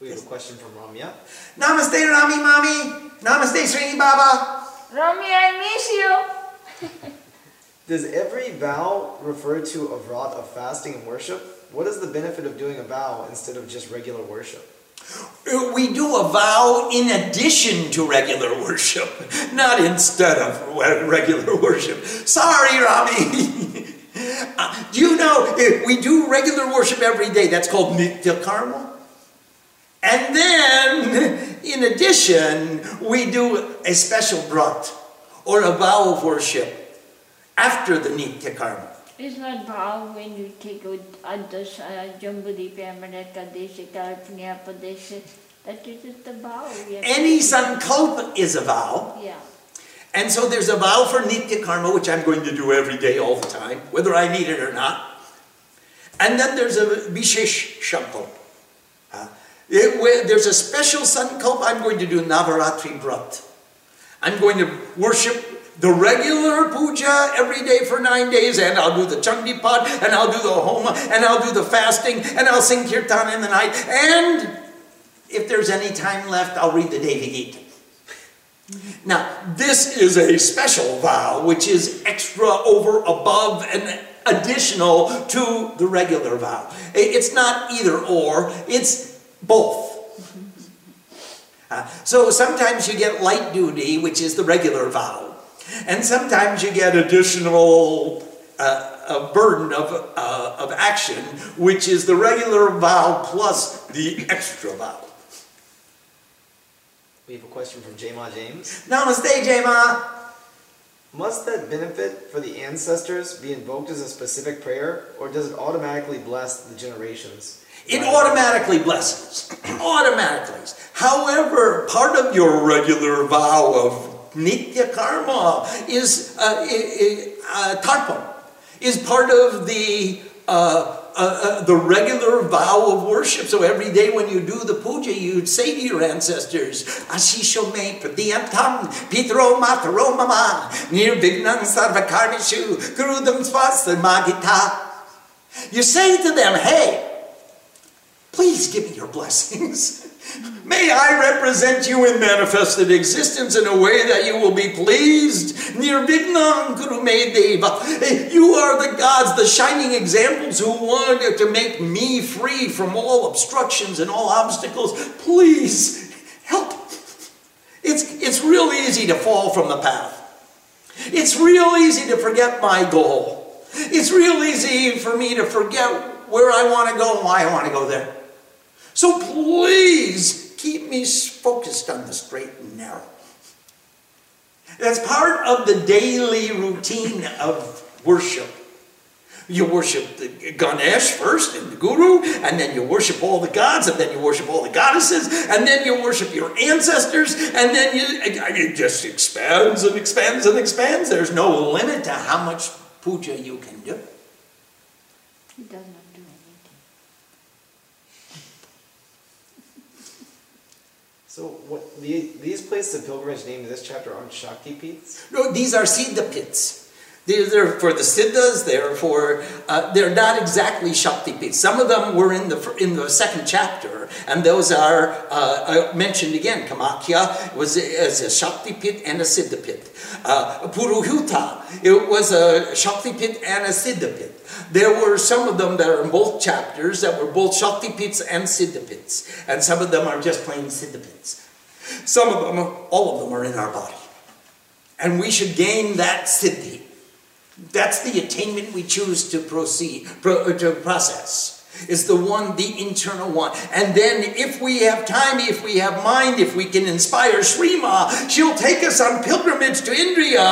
We have a question from Ramya. Namaste, Rami Mami. Namaste, Srini Baba. Romy, I miss you. Does every vow refer to a vrat of fasting and worship? What is the benefit of doing a vow instead of just regular worship? Uh, We do a vow in addition to regular worship, not instead of regular worship. Sorry, Rami. Uh, do you know uh, we do regular worship every day? That's called Nitya Karma. And then, in addition, we do a special brat or a vow of worship after the Nitya Karma. It's not vow when you take uh, Jambudi, Pamana, Kadeshi, Kalpanya. That is just a vow. We have to Any sankalpa is a vow. Yeah. And so there's a vow for Nitya Karma, which I'm going to do every day, all the time, whether I need it or not. And then there's a Vishesh Shankal. Uh, it- where there's a special Sankalp, I'm going to do Navaratri Brat. I'm going to worship the regular puja every day for nine days, and I'll do the Chandi Pat, and I'll do the Homa, and I'll do the fasting, and I'll sing Kirtan in the night, and if there's any time left, I'll read the Devi Gita. Now, this is a special vow, which is extra, over, above, and additional to the regular vow. It's not either or, it's both. Uh, so sometimes you get light duty, which is the regular vow, and sometimes you get additional uh, a burden of, uh, of action, which is the regular vow plus the extra vow. We have a question from Jama James. Namaste, Jema. Must that benefit for the ancestors be invoked as a specific prayer, or does it automatically bless the generations? It automatically blesses. automatically. However, part of your regular vow of nitya karma is uh, uh, is part of the uh, uh, uh, the regular vow of worship. So every day when you do the puja, you say to your ancestors, Ashisho me pradyantam pitro mataro mama nirvignam sarvakarnishu gurudam swasta magita. You say to them, hey, Please give me your blessings. May I represent you in manifested existence in a way that you will be pleased. Nirvignam Kurume Deva. You are the gods, the shining examples who wanted to make me free from all obstructions and all obstacles. Please help. It's, it's real easy to fall from the path. It's real easy to forget my goal. It's real easy for me to forget where I want to go and why I want to go there. So please keep me focused on the straight and narrow. That's part of the daily routine of worship. You worship the Ganesh first and the Guru, and then you worship all the gods, and then you worship all the goddesses, and then you worship your ancestors, and then you, it just expands and expands and expands. There's no limit to how much puja you can do. He does not do anything. So, what the, these places of pilgrimage named in this chapter aren't Shakti pits? No, these are Siddha pits. They're, for the Siddhas, they're for, uh, they're not exactly Shakti pits. Some of them were in the, in the second chapter, and those are uh, uh, mentioned again. Kamakhya was a, is a Shakti pit and a Siddha pit. Uh, Puruhuta, it was a Shakti pit and a Siddha pit. There were some of them that are in both chapters that were both Shakti pits and Siddha pits, and some of them are just plain Siddha pits. Some of them, all of them are in our body. And we should gain that siddhi. That's the attainment we choose to proceed, pro, to process. Is the one, the internal one. And then, if we have time, if we have mind, if we can inspire Shrima, she'll take us on pilgrimage to India.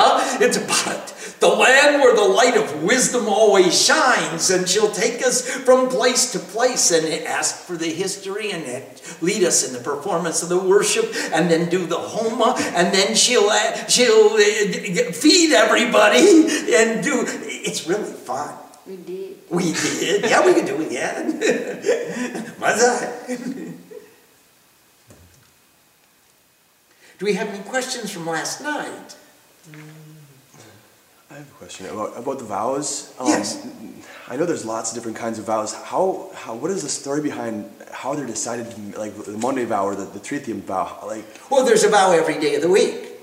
It's about the land where the light of wisdom always shines, and she'll take us from place to place and ask for the history and lead us in the performance of the worship, and then do the homa, and then she'll uh, she'll uh, feed everybody and do. It's really fun. We did. We did. Yeah, we can do it again. What's that? Do we have any questions from last night? I have a question about, about the vows. Um, Yes. I know there's lots of different kinds of vows. How, how, what is the story behind how they're decided, like the Monday vow or the, the Trithium vow? Like, Well, there's a vow every day of the week.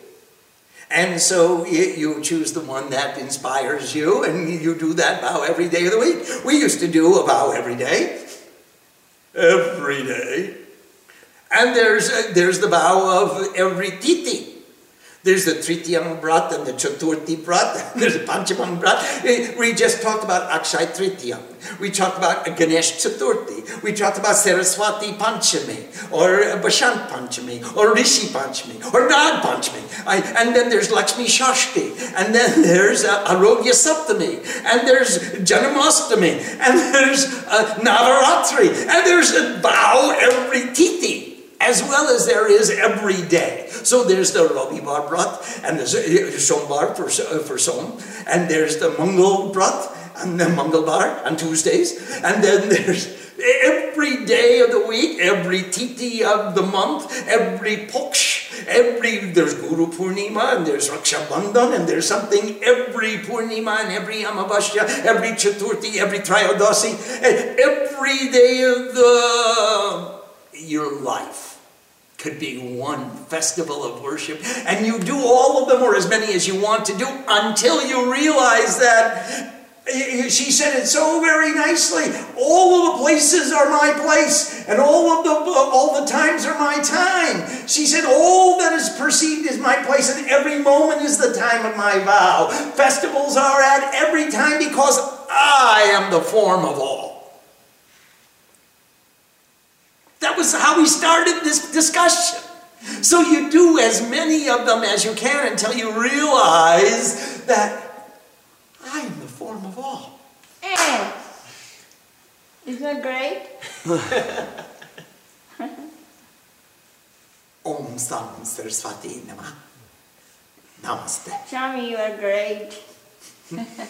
And so you, you choose the one that inspires you, and you do that vow every day of the week. We used to do a vow every day. Every day. And there's, uh, there's the vow of every tithi. There's the Tritiyam Brat and the Chaturthi Brat, there's the Panchamam Brat. Eh, We just talked about Akshay Tritiyam. We talked about Ganesh Chaturthi. We talked about Saraswati Panchami, or Bashant Panchami, or Rishi Panchami, or Nag Panchami. I, and then there's Lakshmi Shashti, and then there's uh, Arogya Saptami, and there's Janamastami, and there's uh, Navaratri, and there's a vow every tithi as well as there is every day. So there's the Ravivar Brat, and the Sombar for, uh, for Som, and there's the Mangal Brat, and the Mangalbar on Tuesdays, and then there's every day of the week, every tithi of the month, every poksh, every, there's Guru Purnima, and there's Raksha Bandhan, and there's something every Purnima, and every Amavasya, every Chaturthi, every Trayodasi, and every day of the, your life could be one festival of worship, and you do all of them or as many as you want to do until you realize that. She said it so very nicely. All of the places are my place, and all of the all the times are my time. She said all that is perceived is my place, and every moment is the time of my vow. Festivals are at every time because I am the form of all. That was how we started this discussion. So you do as many of them as you can until you realize that I am the form of all. Eh, isn't that great? Om Sam Saraswati Namaste. Shami, you are great.